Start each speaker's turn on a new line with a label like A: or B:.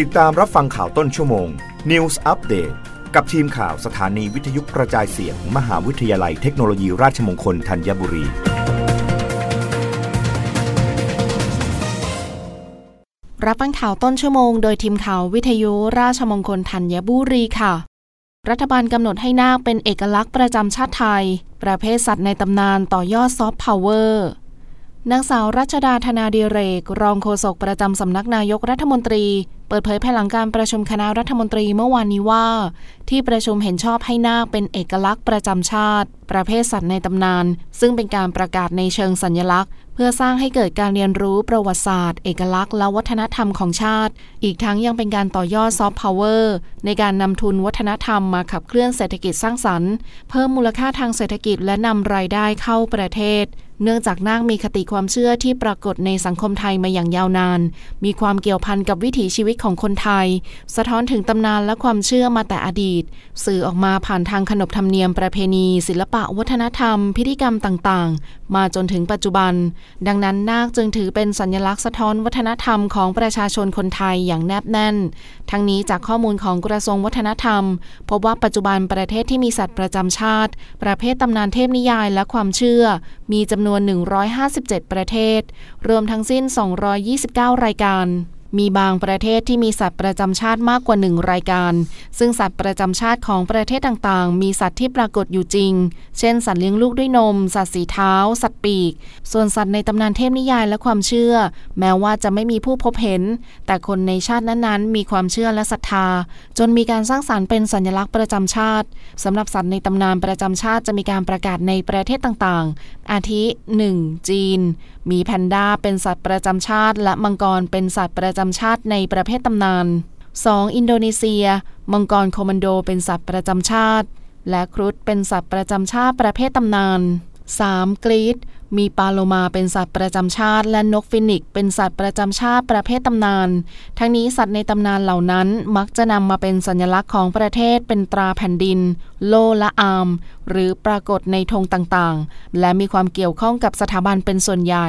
A: ติดตามรับฟังข่าวต้นชั่วโมง News Update กับทีมข่าวสถานีวิทยุกระจายเสียงมมหาวิทยาลัยเทคโนโลยีราชมงคลธัญบุรี
B: รับฟังข่าวต้นชั่วโมงโดยทีมข่าววิทยุราชมงคลธัญบุรีค่ะ รัฐบาลกำหนดให้นาคเป็นเอกลักษณ์ประจำชาติไทย ประเภทสัตว์ในตำนานต่อยอดซอฟต์พาวเวอร์นางสาวรัชดาธนาดีเรก รองโฆษกประจำสำนักนายกรัฐมนตรี ปิดเผยภายหลังการประชุมคณะรัฐมนตรีเมื่อวานนี้ว่า ที่ประชุมเห็นชอบให้นาคเป็นเอกลักษณ์ประจำชาติ ประเภทสัตว์ในตำนาน ซึ่งเป็นการประกาศในเชิงสัญลักษณ์ เพื่อสร้างให้เกิดการเรียนรู้ประวัติศาสตร์ เอกลักษณ์และวัฒนธรรมของชาติ อีกทั้งยังเป็นการต่อยอดซอฟต์พาวเวอร์ในการนำทุนวัฒนธรรมมาขับเคลื่อนเศรษฐกิจสร้างสรรค์ เพิ่มมูลค่าทางเศรษฐกิจและนำรายได้เข้าประเทศเนื่องจากนาคมีคติความเชื่อที่ปรากฏในสังคมไทยมาอย่างยาวนาน มีความเกี่ยวพันกับวิถีชีวิตของคนไทย สะท้อนถึงตำนานและความเชื่อมาแต่อดีต สื่อออกมาผ่านทางขนบธรรมเนียมประเพณี ศิลปะวัฒนธรรม พิธีกรรมต่างๆ มาจนถึงปัจจุบัน ดังนั้นนาคจึงถือเป็นสัญลักษณ์สะท้อนวัฒนธรรมของประชาชนคนไทยอย่างแนบแน่น ทั้งนี้จากข้อมูลของกระทรวงวัฒนธรรม พบว่าปัจจุบันประเทศที่มีสัตว์ประจำชาติ ประเภทตำนานเทพนิยายและความเชื่อ มีจำนวน 157 ประเทศ รวมทั้งสิ้น 229 รายการ มีบางประเทศที่มีสัตว์ประจำชาติมากกว่าหนึ่งรายการ ซึ่งสัตว์ประจำชาติของประเทศต่างๆ มีสัตว์ที่ปรากฏอยู่จริง เช่น สัตว์เลี้ยงลูกด้วยนม สัตว์สีเท้า สัตว์ปีก ส่วนสัตว์ในตำนานเทพนิยายและความเชื่อ แม้ว่าจะไม่มีผู้พบเห็น แต่คนในชาตินั้นๆ มีความเชื่อและศรัทธา จนมีการสร้างสารรค์เป็นสัญลักษณ์ประจำชาติสำหรับสัตว์ในตำนานประจำชาติจะมีการประกาศในประเทศต่างๆ อาทิ 1. จีน มีแพนด้าเป็นสัตว์ประจำชาติ และมังกรเป็นสัตว์ประจำำชาติในประเภทตำนาน 2. อินโดนีเซีย มังกรโคมันโดเป็นสัตว์ประจำชาติ และครุฑเป็นสัตว์ประจำชาติประเภทตำนาน 3. กรีดมีปลาโลมาเป็นสัตว์ประจำชาติ และนกฟินิกเป็นสัตว์ประจำชาติประเภทตำนาน ทั้งนี้สัตว์ในตำนานเหล่านั้นมักจะนำมาเป็นสัญลักษณ์ของประเทศเป็นตราแผ่นดิน โลและอาม หรือปรากฏในธงต่างๆ และมีความเกี่ยวข้องกับสถาบันเป็นส่วนใหญ่